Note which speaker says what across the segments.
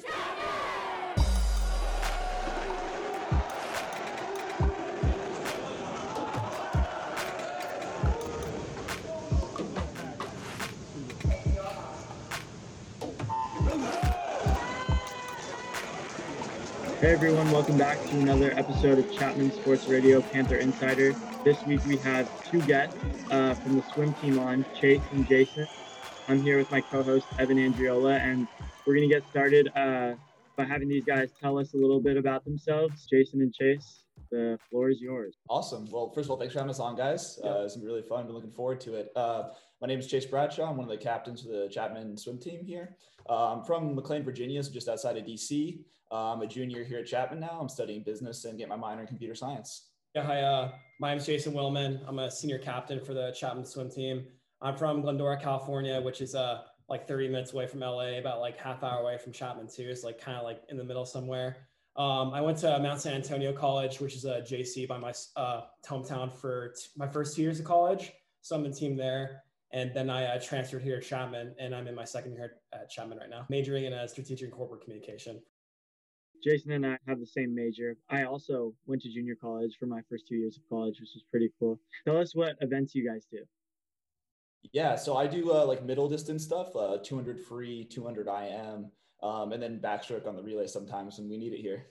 Speaker 1: Hey everyone, welcome back to another episode of Chapman Sports Radio Panther Insider. This week we have two guests uh, from the swim team on, Chase and Jason. I'm here with my co-host Evan Andriola, and we're gonna get started uh, by having these guys tell us a little bit about themselves. Jason and Chase, the floor is yours.
Speaker 2: Awesome. Well, first of all, thanks for having us on, guys. Yeah. Uh, it's been really fun. Been looking forward to it. Uh, my name is Chase Bradshaw. I'm one of the captains of the Chapman swim team here. Uh, I'm from McLean, Virginia, so just outside of DC. Uh, I'm a junior here at Chapman now. I'm studying business and get my minor in computer science.
Speaker 3: Yeah, hi. Uh, my name is Jason Willman. I'm a senior captain for the Chapman swim team. I'm from Glendora, California, which is uh, like 30 minutes away from LA, about like half hour away from Chapman too. It's like kind of like in the middle somewhere. Um, I went to Mount San Antonio College, which is a JC by my uh, hometown for t- my first two years of college. So I'm in team there. And then I uh, transferred here at Chapman, and I'm in my second year at Chapman right now, majoring in uh, strategic and corporate communication.
Speaker 1: Jason and I have the same major. I also went to junior college for my first two years of college, which was pretty cool. Tell us what events you guys do.
Speaker 2: Yeah, so I do uh, like middle distance stuff, uh, 200 free, 200 IM, um, and then backstroke on the relay sometimes when we need it here.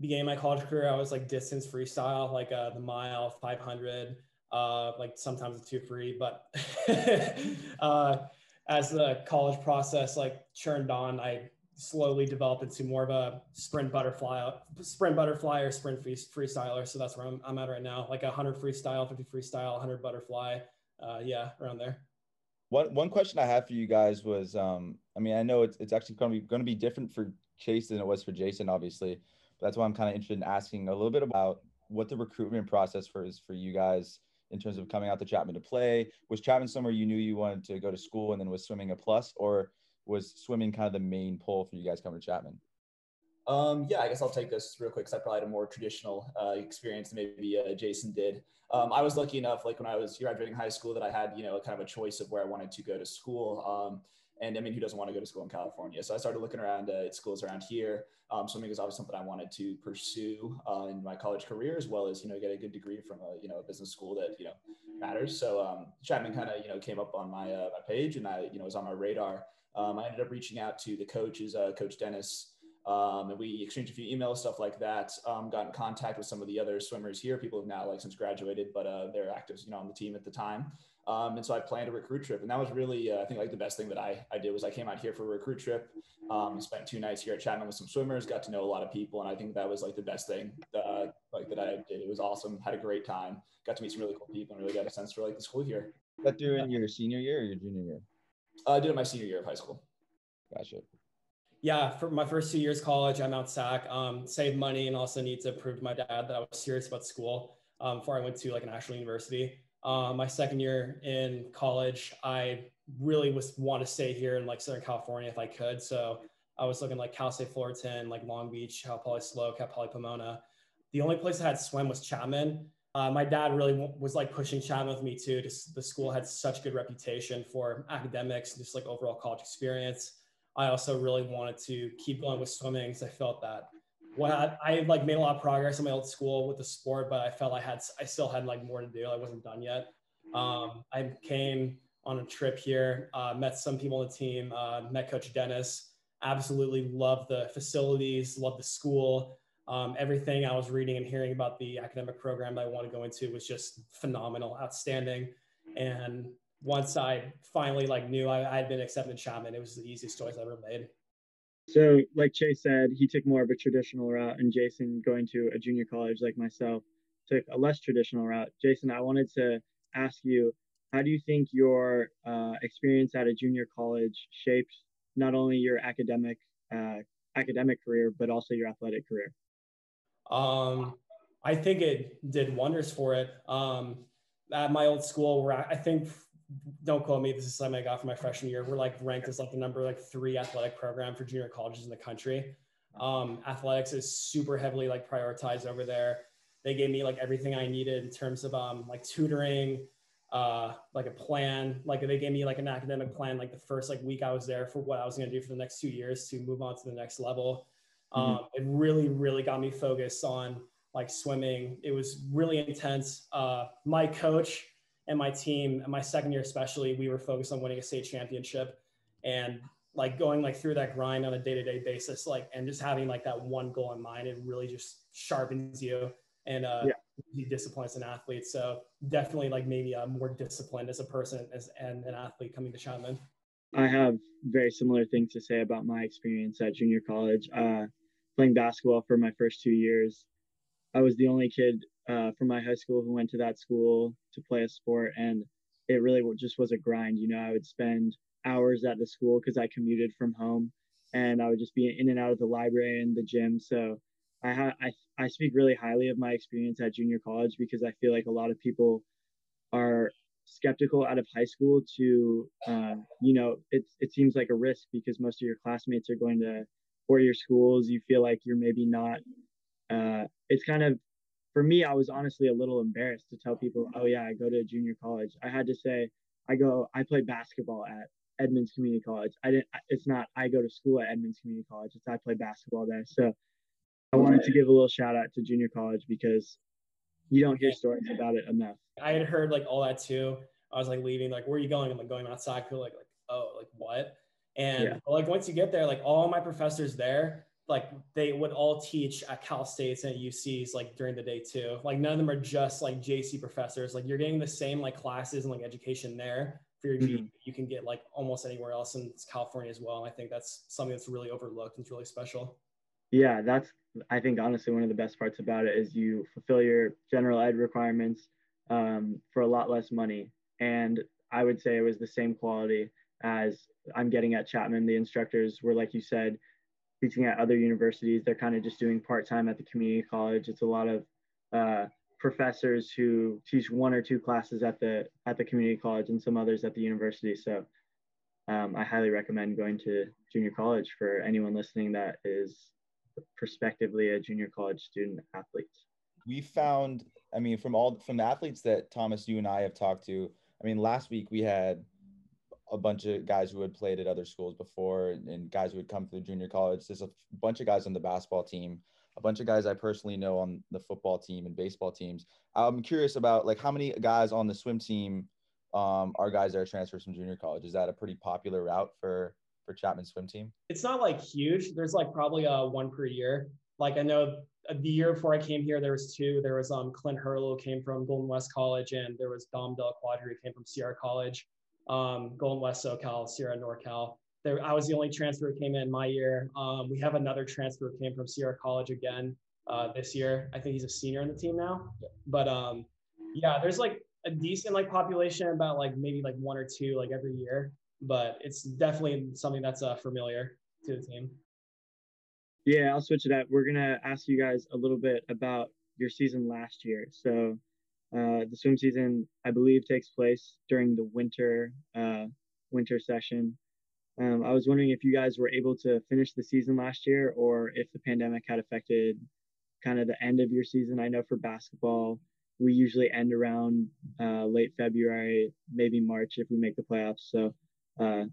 Speaker 3: Beginning my college career, I was like distance freestyle, like uh, the mile, 500, uh, like sometimes a two free. But uh, as the college process like churned on, I slowly developed into more of a sprint butterfly, sprint butterfly or sprint free, freestyler. So that's where I'm, I'm at right now, like a 100 freestyle, 50 freestyle, 100 butterfly. Uh, yeah, around there.
Speaker 4: One one question I have for you guys was, um, I mean, I know it's it's actually going to be going to be different for Chase than it was for Jason, obviously. But that's why I'm kind of interested in asking a little bit about what the recruitment process for is for you guys in terms of coming out to Chapman to play. Was Chapman somewhere you knew you wanted to go to school and then was swimming a plus, or was swimming kind of the main pull for you guys coming to Chapman?
Speaker 2: Um, yeah, I guess I'll take this real quick because I probably had a more traditional uh, experience than maybe uh, Jason did. Um, I was lucky enough, like when I was graduating high school, that I had, you know, kind of a choice of where I wanted to go to school. Um, and I mean, who doesn't want to go to school in California? So I started looking around uh, at schools around here. Um, swimming was always something I wanted to pursue uh, in my college career, as well as you know get a good degree from a you know a business school that you know matters. So um, Chapman kind of you know came up on my uh, my page, and I you know was on my radar. Um, I ended up reaching out to the coaches, uh, Coach Dennis, um, and we exchanged a few emails, stuff like that. Um, got in contact with some of the other swimmers here, people who've now like since graduated, but uh, they're active, you know, on the team at the time. Um, and so I planned a recruit trip, and that was really, uh, I think, like the best thing that I, I did was I came out here for a recruit trip, um, spent two nights here at Chapman with some swimmers, got to know a lot of people, and I think that was like the best thing, uh, like that I did. It was awesome, had a great time, got to meet some really cool people, and really got a sense for like the school here.
Speaker 4: That during your senior year or your junior year?
Speaker 2: Uh, I did it my senior year of high school.
Speaker 4: Gotcha.
Speaker 3: Yeah, for my first two years college, I'm out SAC, um, saved money, and also need to prove to my dad that I was serious about school um, before I went to like a national university. Um, my second year in college, I really was want to stay here in like Southern California if I could. So I was looking like Cal State Fullerton, like Long Beach, Cal Poly SLO, Cal Poly Pomona. The only place I had swim was Chapman. Uh, my dad really w- was like pushing Chapman with me too. Just the school had such good reputation for academics, and just like overall college experience. I also really wanted to keep going with swimming because I felt that when I, I like made a lot of progress in my old school with the sport, but I felt I had I still had like more to do. I wasn't done yet. Um, I came on a trip here, uh, met some people on the team, uh, met Coach Dennis. Absolutely loved the facilities, loved the school. Um, everything I was reading and hearing about the academic program that I want to go into was just phenomenal, outstanding. And once I finally like knew I had been accepted in Chapman, it was the easiest choice I ever made.
Speaker 1: So, like Chase said, he took more of a traditional route, and Jason, going to a junior college like myself, took a less traditional route. Jason, I wanted to ask you, how do you think your uh, experience at a junior college shaped not only your academic uh, academic career, but also your athletic career?
Speaker 3: Um, I think it did wonders for it. Um, at my old school, where I think don't quote me. This is something I got from my freshman year. We're like ranked as like the number like three athletic program for junior colleges in the country. Um, athletics is super heavily like prioritized over there. They gave me like everything I needed in terms of um, like tutoring, uh, like a plan. Like they gave me like an academic plan, like the first like week I was there for what I was going to do for the next two years to move on to the next level. Mm-hmm. Um, it really, really got me focused on like swimming. It was really intense. Uh, my coach and my team, and my second year especially, we were focused on winning a state championship, and like going like through that grind on a day-to-day basis like and just having like that one goal in mind it really just sharpens you and uh yeah. discipline as an athlete. So definitely like maybe uh, more disciplined as a person as and an athlete coming to chapman
Speaker 1: i have very similar things to say about my experience at junior college. Uh, playing basketball for my first two years i was the only kid uh, from my high school who went to that school to play a sport and it really just was a grind you know i would spend hours at the school because I commuted from home and I would just be in and out of the library and the gym. So I, ha- I, I speak really highly of my experience at junior college because I feel like a lot of people are skeptical out of high school to, uh, you know, it, it seems like a risk because most of your classmates are going to four-year schools. You feel like you're maybe not, uh, it's kind of, for me, I was honestly a little embarrassed to tell people, oh yeah, I go to junior college. I had to say, I go, I play basketball at Edmonds Community College. I didn't. It's not. I go to school at Edmonds Community College. It's I play basketball there. So I wanted to give a little shout out to junior college because you don't hear stories about it enough.
Speaker 3: I had heard like all that too. I was like leaving, like, where are you going? I'm like going outside. Feel like, like, oh, like what? And yeah. like once you get there, like all my professors there, like they would all teach at Cal States and UCs like during the day too. Like none of them are just like JC professors. Like you're getting the same like classes and like education there for your mm-hmm. you can get like almost anywhere else in California as well. And I think that's something that's really overlooked and it's really special.
Speaker 1: Yeah, that's I think honestly one of the best parts about it is you fulfill your general ed requirements um, for a lot less money, and I would say it was the same quality as I'm getting at Chapman. The instructors were like you said, teaching at other universities. They're kind of just doing part time at the community college. It's a lot of uh, professors who teach one or two classes at the at the community college and some others at the university. So um, I highly recommend going to junior college for anyone listening that is prospectively a junior college student athlete.
Speaker 4: We found, I mean, from all from the athletes that Thomas, you and I have talked to. I mean, last week we had a bunch of guys who had played at other schools before and guys who had come through junior college. There's a bunch of guys on the basketball team a bunch of guys I personally know on the football team and baseball teams. I'm curious about like how many guys on the swim team um, are guys that are transfers from junior college. Is that a pretty popular route for for Chapman swim team?
Speaker 3: It's not like huge. There's like probably a uh, one per year. Like I know the year before I came here, there was two. There was um Clint Hurlow came from Golden West College, and there was Dom Del Quadri who came from Sierra College, um, Golden West SoCal, Sierra NorCal there, I was the only transfer who came in my year. Um, we have another transfer who came from Sierra College again uh, this year. I think he's a senior in the team now. But um, yeah, there's like a decent like population, about like maybe like one or two like every year. But it's definitely something that's uh, familiar to the team.
Speaker 1: Yeah, I'll switch it up. We're gonna ask you guys a little bit about your season last year. So uh, the swim season, I believe, takes place during the winter uh, winter session. Um, I was wondering if you guys were able to finish the season last year or if the pandemic had affected kind of the end of your season. I know for basketball, we usually end around uh, late February, maybe March if we make the playoffs. So, uh,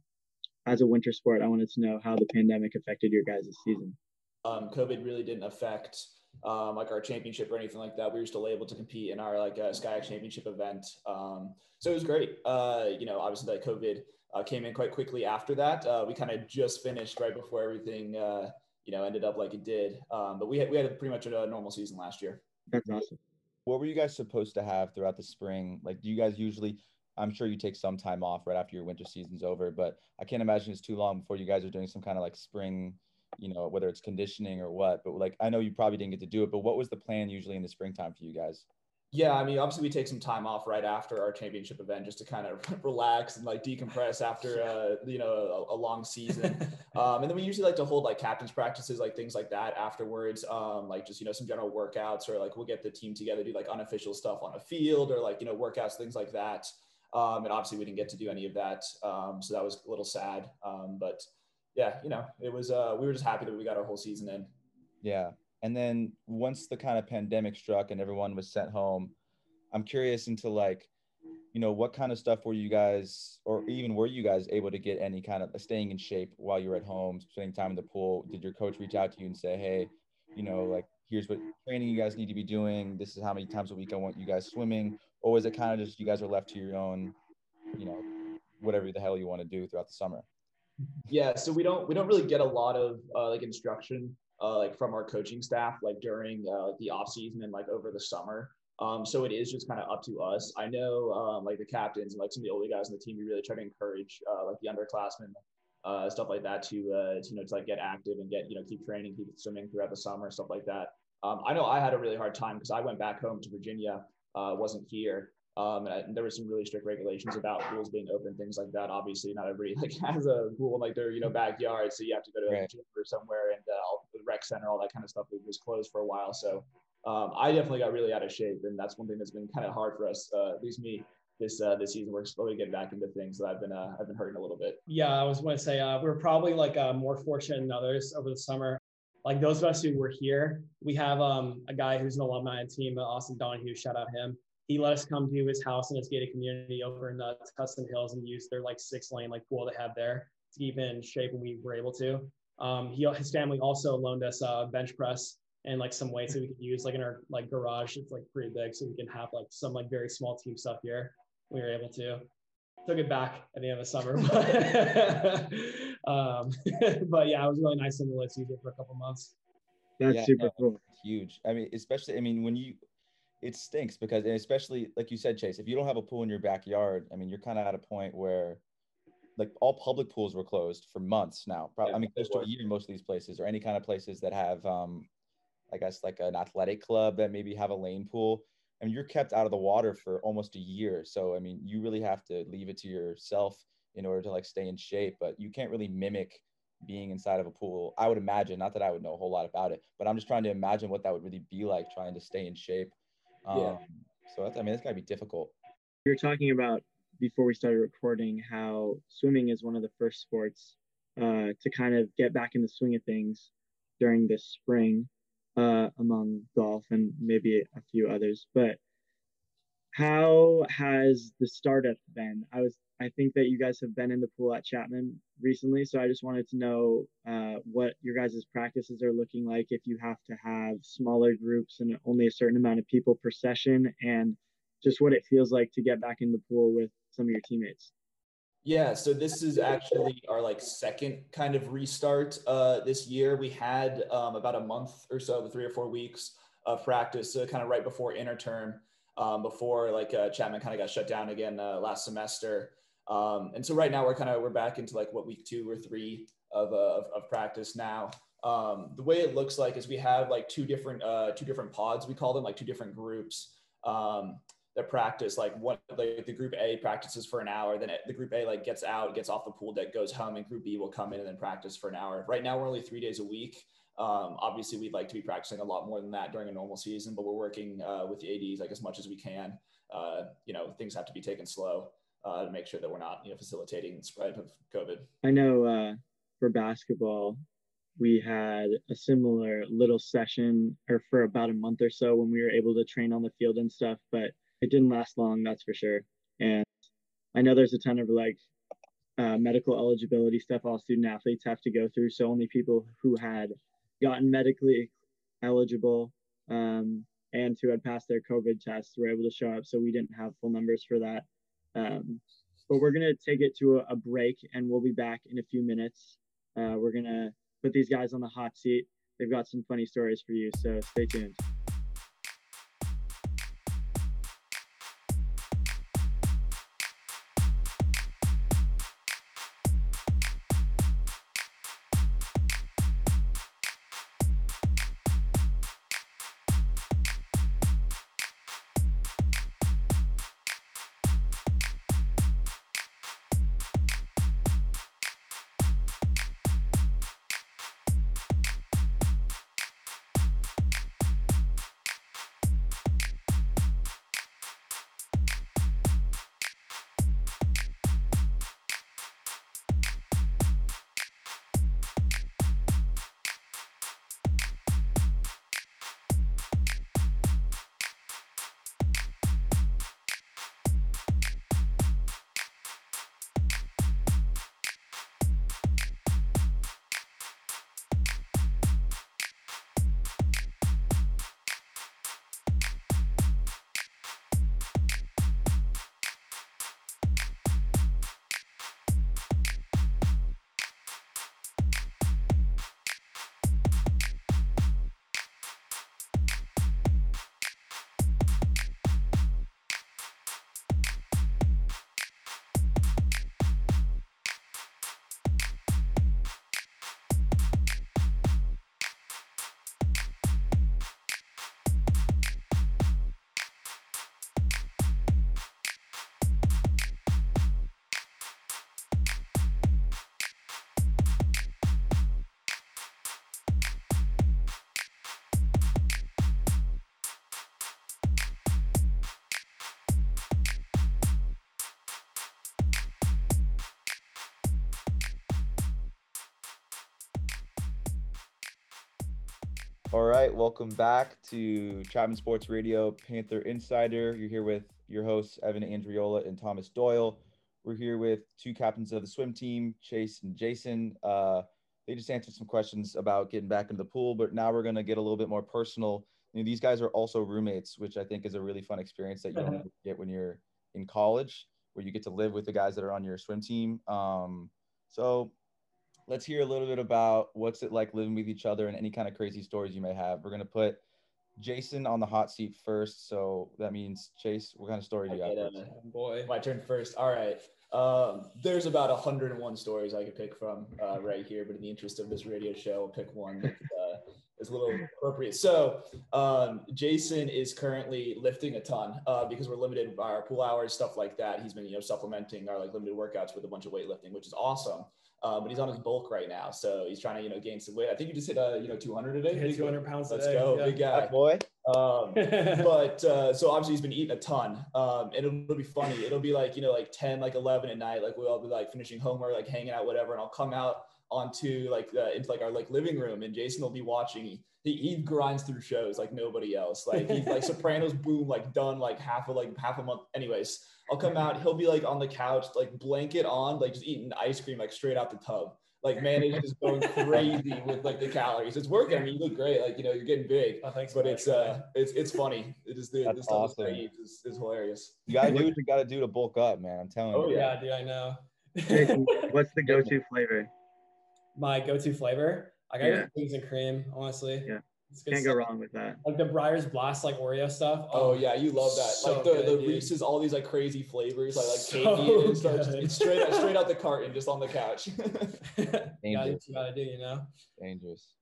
Speaker 1: as a winter sport, I wanted to know how the pandemic affected your guys' season.
Speaker 2: Um, COVID really didn't affect um, like our championship or anything like that. We were still able to compete in our like uh, SCIAC championship event. Um, so it was great. Uh, you know, obviously that COVID uh, came in quite quickly after that. Uh, we kind of just finished right before everything, uh, you know, ended up like it did. Um, but we had, we had pretty much a normal season last year.
Speaker 1: That's awesome.
Speaker 4: What were you guys supposed to have throughout the spring? Like, do you guys usually, I'm sure you take some time off right after your winter season's over, but I can't imagine it's too long before you guys are doing some kind of like spring, you know, whether it's conditioning or what, but like, I know you probably didn't get to do it, but what was the plan usually in the springtime for you guys?
Speaker 2: Yeah, I mean, obviously we take some time off right after our championship event just to kind of relax and like decompress after uh, you know a, a long season. um, and then we usually like to hold like captains practices, like things like that afterwards. Um, like just you know some general workouts or like we'll get the team together do like unofficial stuff on a field or like you know workouts things like that. Um, and obviously we didn't get to do any of that, um, so that was a little sad. Um, but yeah, you know it was uh, we were just happy that we got our whole season in.
Speaker 4: Yeah, and then once the kind of pandemic struck and everyone was sent home, I'm curious into like you know, what kind of stuff were you guys, or even were you guys able to get any kind of staying in shape while you were at home, spending time in the pool? Did your coach reach out to you and say, hey, you know, like here's what training you guys need to be doing. This is how many times a week I want you guys swimming. Or was it kind of just you guys are left to your own, you know, whatever the hell you want to do throughout the summer?
Speaker 2: Yeah, so we don't we don't really get a lot of uh, like instruction uh, like from our coaching staff like during uh, like the off season and like over the summer. Um, so it is just kind of up to us. I know um, like the captains and like some of the older guys on the team, we really try to encourage uh, like the underclassmen, uh, stuff like that to, uh, to, you know, to like get active and get, you know, keep training, keep swimming throughout the summer, stuff like that. Um, I know I had a really hard time because I went back home to Virginia, uh, wasn't here. Um, and, I, and, there were some really strict regulations about pools being open, things like that. Obviously, not everybody like has a pool in like their you know backyard, so you have to go to right. a gym or somewhere, and uh, the rec center, all that kind of stuff was closed for a while. So um, I definitely got really out of shape, and that's one thing that's been kind of hard for us, uh, at least me, this uh, this season. We're slowly getting back into things that I've been uh, I've been hurting a little bit.
Speaker 3: Yeah, I was going to say uh, we're probably like uh, more fortunate than others over the summer. Like those of us who were here, we have um, a guy who's an alumni team, Austin Donahue. Shout out him. He let us come to his house in his gated community over in the Custom Hills and use their like six lane like pool they have there to keep in shape when we were able to. Um, he his family also loaned us a bench press and like some weights that we could use like in our like garage. It's like pretty big, so we can have like some like very small team stuff here. We were able to took it back at the end of the summer, but, um, but yeah, it was really nice to let's use it for a couple months.
Speaker 1: That's yeah, super cool.
Speaker 4: Huge. I mean, especially I mean when you it stinks because especially like you said, Chase, if you don't have a pool in your backyard, I mean, you're kind of at a point where like all public pools were closed for months now. Probably, yeah, I mean, close to a year most of these places, or any kind of places that have um, I guess like an athletic club that maybe have a lane pool. I mean, you're kept out of the water for almost a year. So I mean, you really have to leave it to yourself in order to like stay in shape. But you can't really mimic being inside of a pool. I would imagine, not that I would know a whole lot about it, but I'm just trying to imagine what that would really be like trying to stay in shape. Um, yeah. So that's, I mean, it's gotta be difficult.
Speaker 1: We were talking about before we started recording how swimming is one of the first sports uh, to kind of get back in the swing of things during this spring uh, among golf and maybe a few others. But how has the startup been? I was I think that you guys have been in the pool at Chapman recently, so I just wanted to know uh, what your guys' practices are looking like. If you have to have smaller groups and only a certain amount of people per session, and just what it feels like to get back in the pool with some of your teammates.
Speaker 2: Yeah, so this is actually our like second kind of restart uh, this year. We had um, about a month or so, three or four weeks of practice, uh, kind of right before interterm, um, before like uh, Chapman kind of got shut down again uh, last semester. Um, and so right now we're kind of we're back into like what week two or three of uh, of, of, practice now. Um, the way it looks like is we have like two different uh, two different pods we call them like two different groups. Um, that practice like what like the group A practices for an hour, then the group A like gets out, gets off the pool deck, goes home, and group B will come in and then practice for an hour. Right now we're only three days a week. Um, obviously, we'd like to be practicing a lot more than that during a normal season, but we're working uh, with the ads like as much as we can. Uh, you know, things have to be taken slow uh, to make sure that we're not you know facilitating spread of COVID.
Speaker 1: I know uh, for basketball, we had a similar little session or for about a month or so when we were able to train on the field and stuff, but it didn't last long, that's for sure. And I know there's a ton of like uh, medical eligibility stuff all student athletes have to go through. So only people who had gotten medically eligible um, and who had passed their COVID tests were able to show up. So we didn't have full numbers for that. Um, but we're going to take it to a, a, break and we'll be back in a few minutes. Uh, we're going to put these guys on the hot seat. They've got some funny stories for you. So stay tuned.
Speaker 4: All right, welcome back to Chapman Sports Radio Panther Insider. You're here with your hosts Evan Andriola and Thomas Doyle. We're here with two captains of the swim team, Chase and Jason. Uh, they just answered some questions about getting back into the pool, but now we're going to get a little bit more personal. You know, these guys are also roommates, which I think is a really fun experience that you don't get when you're in college, where you get to live with the guys that are on your swim team. Um, so let's hear a little bit about what's it like living with each other and any kind of crazy stories you may have. We're going to put Jason on the hot seat first. So that means Chase, what kind of story do you have?
Speaker 2: Okay,
Speaker 3: Oh, boy.
Speaker 2: My turn first. All right. Um, there's about 101 stories I could pick from uh, right here, but in the interest of this radio show, I'll pick one that uh, is a little appropriate. So, um, Jason is currently lifting a ton uh, because we're limited by our pool hours, stuff like that. He's been, you know, supplementing our like limited workouts with a bunch of weightlifting, which is awesome. Uh, but he's on his bulk right now, so he's trying to, you know, gain some weight. I think you just hit, uh, you know, 200 a day.
Speaker 3: Hit 200 pounds a
Speaker 2: Let's
Speaker 3: day,
Speaker 2: go,
Speaker 3: yeah.
Speaker 2: big guy.
Speaker 4: That boy.
Speaker 2: Um, but uh, so obviously he's been eating a ton um, and it'll, it'll be funny it'll be like you know like 10 like 11 at night like we'll all be like finishing homework like hanging out whatever and i'll come out onto like uh, into like our like living room and jason will be watching he, he, he grinds through shows like nobody else like he's like sopranos boom like done like half a like half a month anyways i'll come out he'll be like on the couch like blanket on like just eating ice cream like straight out the tub like man is just going crazy with like the calories it's working i mean you look great like you know you're getting big
Speaker 3: Oh, thanks,
Speaker 2: but
Speaker 3: man.
Speaker 2: it's uh it's it's funny. It is the
Speaker 4: That's
Speaker 2: this stuff
Speaker 4: awesome.
Speaker 2: is, is hilarious.
Speaker 4: You got to do what you got to do to bulk up, man. I'm telling
Speaker 2: Oh,
Speaker 4: you.
Speaker 3: Oh yeah, dude, I know.
Speaker 1: What's the go-to flavor?
Speaker 3: My go-to flavor, I got
Speaker 1: Yeah.
Speaker 3: cookies and cream. Honestly,
Speaker 1: Yeah.
Speaker 3: it's good
Speaker 1: Can't go wrong with that.
Speaker 3: Like the Breyers Blast, like Oreo stuff.
Speaker 2: Oh yeah, you love that.
Speaker 3: so
Speaker 2: like the,
Speaker 3: good,
Speaker 2: the
Speaker 3: dude.
Speaker 2: Reese's, all these like crazy flavors, like like
Speaker 3: So
Speaker 2: cakey and stuff. Just- It's straight out, straight out the carton, just on the couch.
Speaker 3: you gotta,
Speaker 4: Dangerous.
Speaker 3: you gotta do, you know.
Speaker 4: Dangerous.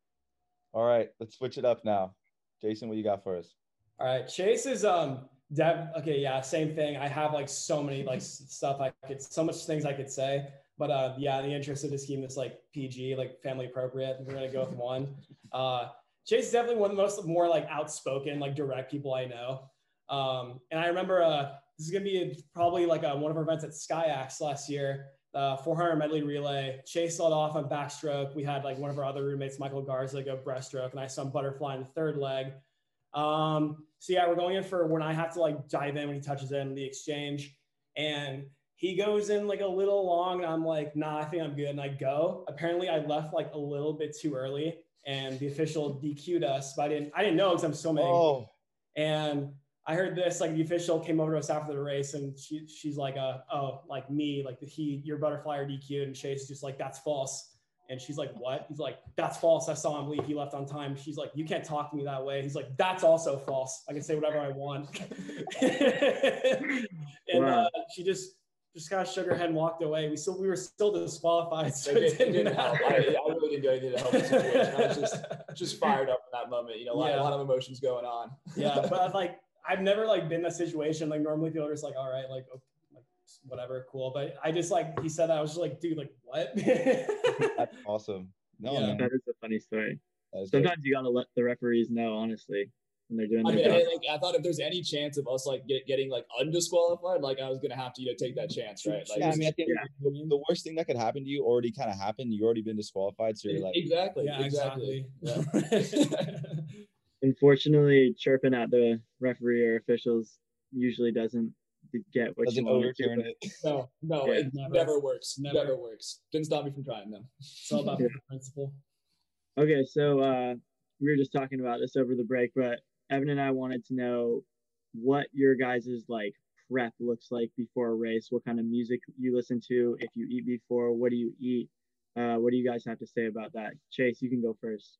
Speaker 4: All right, let's switch it up now. Jason, what you got for us?
Speaker 3: All right, Chase is um Dev. Okay, yeah, same thing. I have like so many like stuff I could, so much things I could say, but uh, yeah, in the interest of the scheme this like PG, like family appropriate, we're gonna go with one. Uh, Chase is definitely one of the most more like outspoken, like direct people I know. Um, and I remember uh, this is gonna be probably like uh one of our events at SCIAC last year. Uh, 400 medley relay. Chase led off on backstroke. We had like one of our other roommates, Michael Garza, go breaststroke, and I saw him butterfly in the third leg. Um, so yeah, we're going in for when I have to like dive in when he touches in the exchange, and he goes in like a little long, and I'm like, nah, I think I'm good, and I go. Apparently, I left like a little bit too early, and the official DQ'd us, but I didn't, I didn't know because I'm swimming.
Speaker 4: Oh,
Speaker 3: And I heard this, like the official came over to us after the race and she she's like, uh, oh, like me, like the he, your butterfly or DQ. And Chase is just like, that's false. And she's like, what? He's like, that's false. I saw him leave. He left on time. She's like, you can't talk to me that way. He's like, that's also false. I can say whatever I want. and
Speaker 1: Wow.
Speaker 3: uh, she just just kind of shook her head and walked away. We still we were still disqualified. So
Speaker 2: it,
Speaker 3: it
Speaker 2: did, it
Speaker 3: didn't
Speaker 2: didn't help. I. I really didn't do anything to help the situation. I was just just fired up in that moment. You know, a lot,
Speaker 3: Yeah.
Speaker 2: a lot of emotions going on.
Speaker 3: yeah, but like I've never like been in a situation like normally people are just like, all right, like, okay, like whatever, cool. But I just like he said that I was just like, dude, like what?
Speaker 4: that's awesome. No,
Speaker 3: Yeah.
Speaker 4: man.
Speaker 1: That is a funny story.
Speaker 4: that is great.
Speaker 1: Sometimes you gotta let the referees know, honestly, when they're doing
Speaker 2: I
Speaker 1: their
Speaker 2: mean, I, like, I thought if there's any chance of us like get, getting like undisqualified, like I was gonna have to you know take that chance, right? Like,
Speaker 4: yeah, I mean, I think
Speaker 1: Yeah.
Speaker 4: the, the worst thing that could happen to you already kind of happened. You already been disqualified, so you're like,
Speaker 2: exactly,
Speaker 3: yeah,
Speaker 2: exactly.
Speaker 3: exactly.
Speaker 1: Unfortunately, chirping at the referee or officials usually doesn't get what
Speaker 4: doesn't
Speaker 1: you want it to.
Speaker 4: overturn it.
Speaker 2: No, no,
Speaker 1: Yeah.
Speaker 2: it
Speaker 3: Never.
Speaker 2: never, works.
Speaker 3: Never.
Speaker 2: Never. works. Didn't stop me from trying them.
Speaker 3: it's all about
Speaker 1: Yeah.
Speaker 3: principle.
Speaker 1: Okay, so uh, we were just talking about this over the break, but Evan and I wanted to know what your guys' like prep looks like before a race. What kind of music you listen to? If you eat before, what do you eat? Uh, what do you guys have to say about that? Chase, you can go first.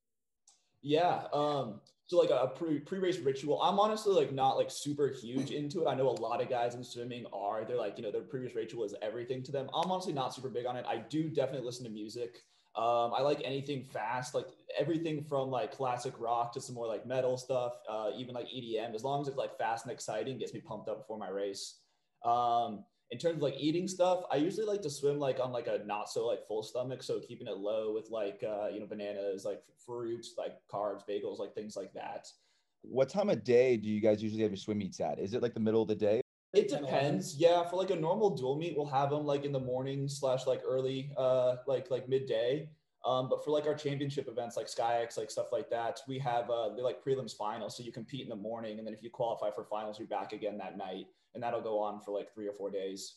Speaker 2: Yeah. Um, so like a pre pre race ritual. I'm honestly like not like super huge into it. I know a lot of guys in swimming are. They're like you know their previous ritual is everything to them. I'm honestly not super big on it. I do definitely listen to music. Um, I like anything fast, like everything from like classic rock to some more like metal stuff, uh, even like EDM. As long as it's like fast and exciting, gets me pumped up before my race. Um, in terms of like eating stuff, I usually like to swim like on like a not so like full stomach, so keeping it low with like uh, you know bananas, like fruits, like carbs, bagels, like things like that.
Speaker 4: What time of day do you guys usually have your swim meets at? Is it like the middle of the day?
Speaker 2: It depends. Yeah, for like a normal dual meet, we'll have them like in the morning slash like early, uh, like like midday. Um, but for like our championship events, like SCIAC, like stuff like that, we have uh, they're like prelims finals. So you compete in the morning, and then if you qualify for finals, you're back again that night, and that'll go on for like three or four days.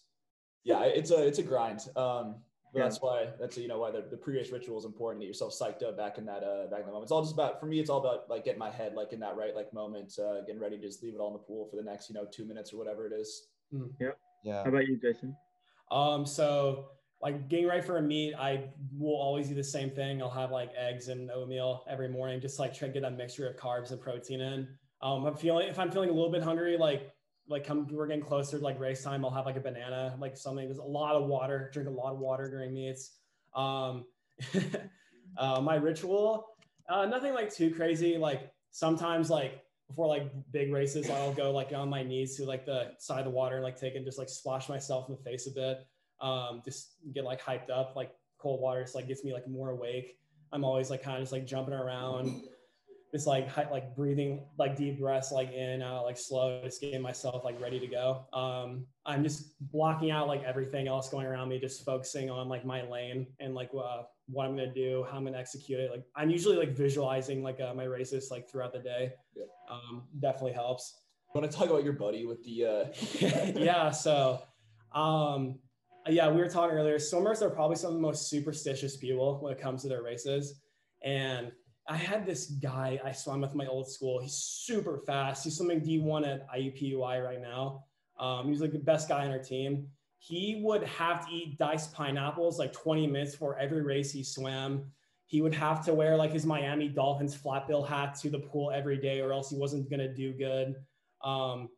Speaker 2: Yeah, it's a it's a grind. Um, yeah. that's why that's you know why the, the pre-race ritual is important. Get yourself psyched up back in that uh back in that moment. It's all just about for me. It's all about like getting my head like in that right like moment, uh, getting ready to just leave it all in the pool for the next you know two minutes or whatever it is.
Speaker 1: Mm. Yeah. Yeah. How about you, Jason?
Speaker 3: Um. So like getting ready for a meet, I will always do the same thing. I'll have like eggs and oatmeal every morning, just like try to get that mixture of carbs and protein in. Um, I'm feeling if I'm feeling a little bit hungry, like like come we're getting closer to like race time, I'll have like a banana, like something. There's a lot of water. Drink a lot of water during meets. Um, uh, my ritual, uh, nothing like too crazy. Like sometimes like before like big races, I'll go like on my knees to like the side of the water and like take and just like splash myself in the face a bit um, just get like hyped up. Like cold water just like gets me like more awake. I'm always like kind of just like jumping around, just like like breathing like deep breaths like in out like slow, just getting myself like ready to go. Um, I'm just blocking out like everything else going around me, just focusing on like my lane and like uh, what I'm gonna do, how I'm gonna execute it. Like I'm usually like visualizing like uh, my races like throughout the day. Yeah. Um, definitely helps.
Speaker 2: Want to talk about your buddy with the?
Speaker 3: Uh... yeah. So, um, yeah, we were talking earlier. Swimmers are probably some of the most superstitious people when it comes to their races. And I had this guy I swam with my old school. He's super fast. He's swimming D1 at IUPUI right now. Um, he's like the best guy on our team. He would have to eat diced pineapples like 20 minutes for every race he swam. He would have to wear like his Miami Dolphins flat bill hat to the pool every day, or else he wasn't gonna do good. Um,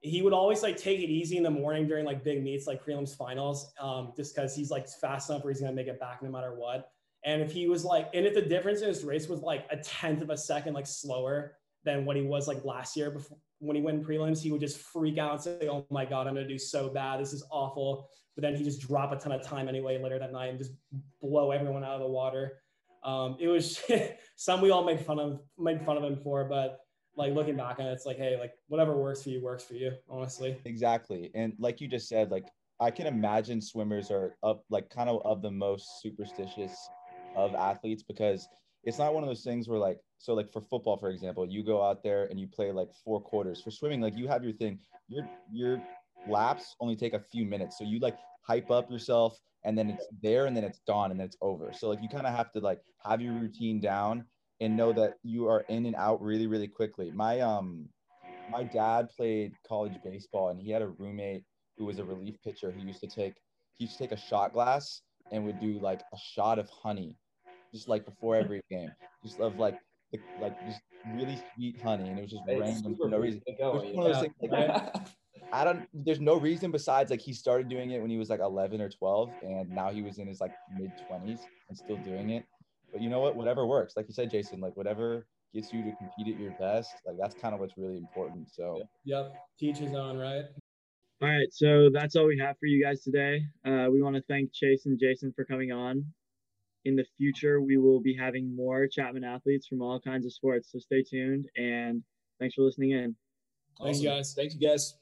Speaker 3: he would always like take it easy in the morning during like big meets like prelims finals um, just because he's like fast enough where he's gonna make it back no matter what and if he was like and if the difference in his race was like a tenth of a second like slower than what he was like last year before when he went prelims he would just freak out and say oh my god i'm gonna do so bad this is awful but then he just drop a ton of time anyway later that night and just blow everyone out of the water um, it was some we all made fun of made fun of him for but like looking back on it, it's like, hey, like whatever works for you works for you, honestly.
Speaker 4: Exactly. And like you just said, like I can imagine swimmers are up like kind of of the most superstitious of athletes because it's not one of those things where like so like for football for example you go out there and you play like four quarters. For swimming like you have your thing. Your your laps only take a few minutes. So you like hype up yourself and then it's there and then it's gone and then it's over. So like you kind of have to like have your routine down and know that you are in and out really really quickly. My um my dad played college baseball and he had a roommate who was a relief pitcher. He used to take he used to take a shot glass and would do like a shot of honey just like before every game just of like like just really sweet honey and it was just it's random for no reason like, I don't there's no reason besides like he started doing it when he was like 11 or 12 and now he was in his like mid 20s and still doing it but you know what? Whatever works. Like you said, Jason, like whatever gets you to compete at your best, like that's kind of what's really important. So,
Speaker 3: yep. Teach his own, right?
Speaker 1: All right. So that's all we have for you guys today. Uh, we want to thank Chase and Jason for coming on. In the future, we will be having more Chapman athletes from all kinds of sports. So stay tuned and thanks for listening in.
Speaker 2: Awesome. Thank you guys. Thank you guys.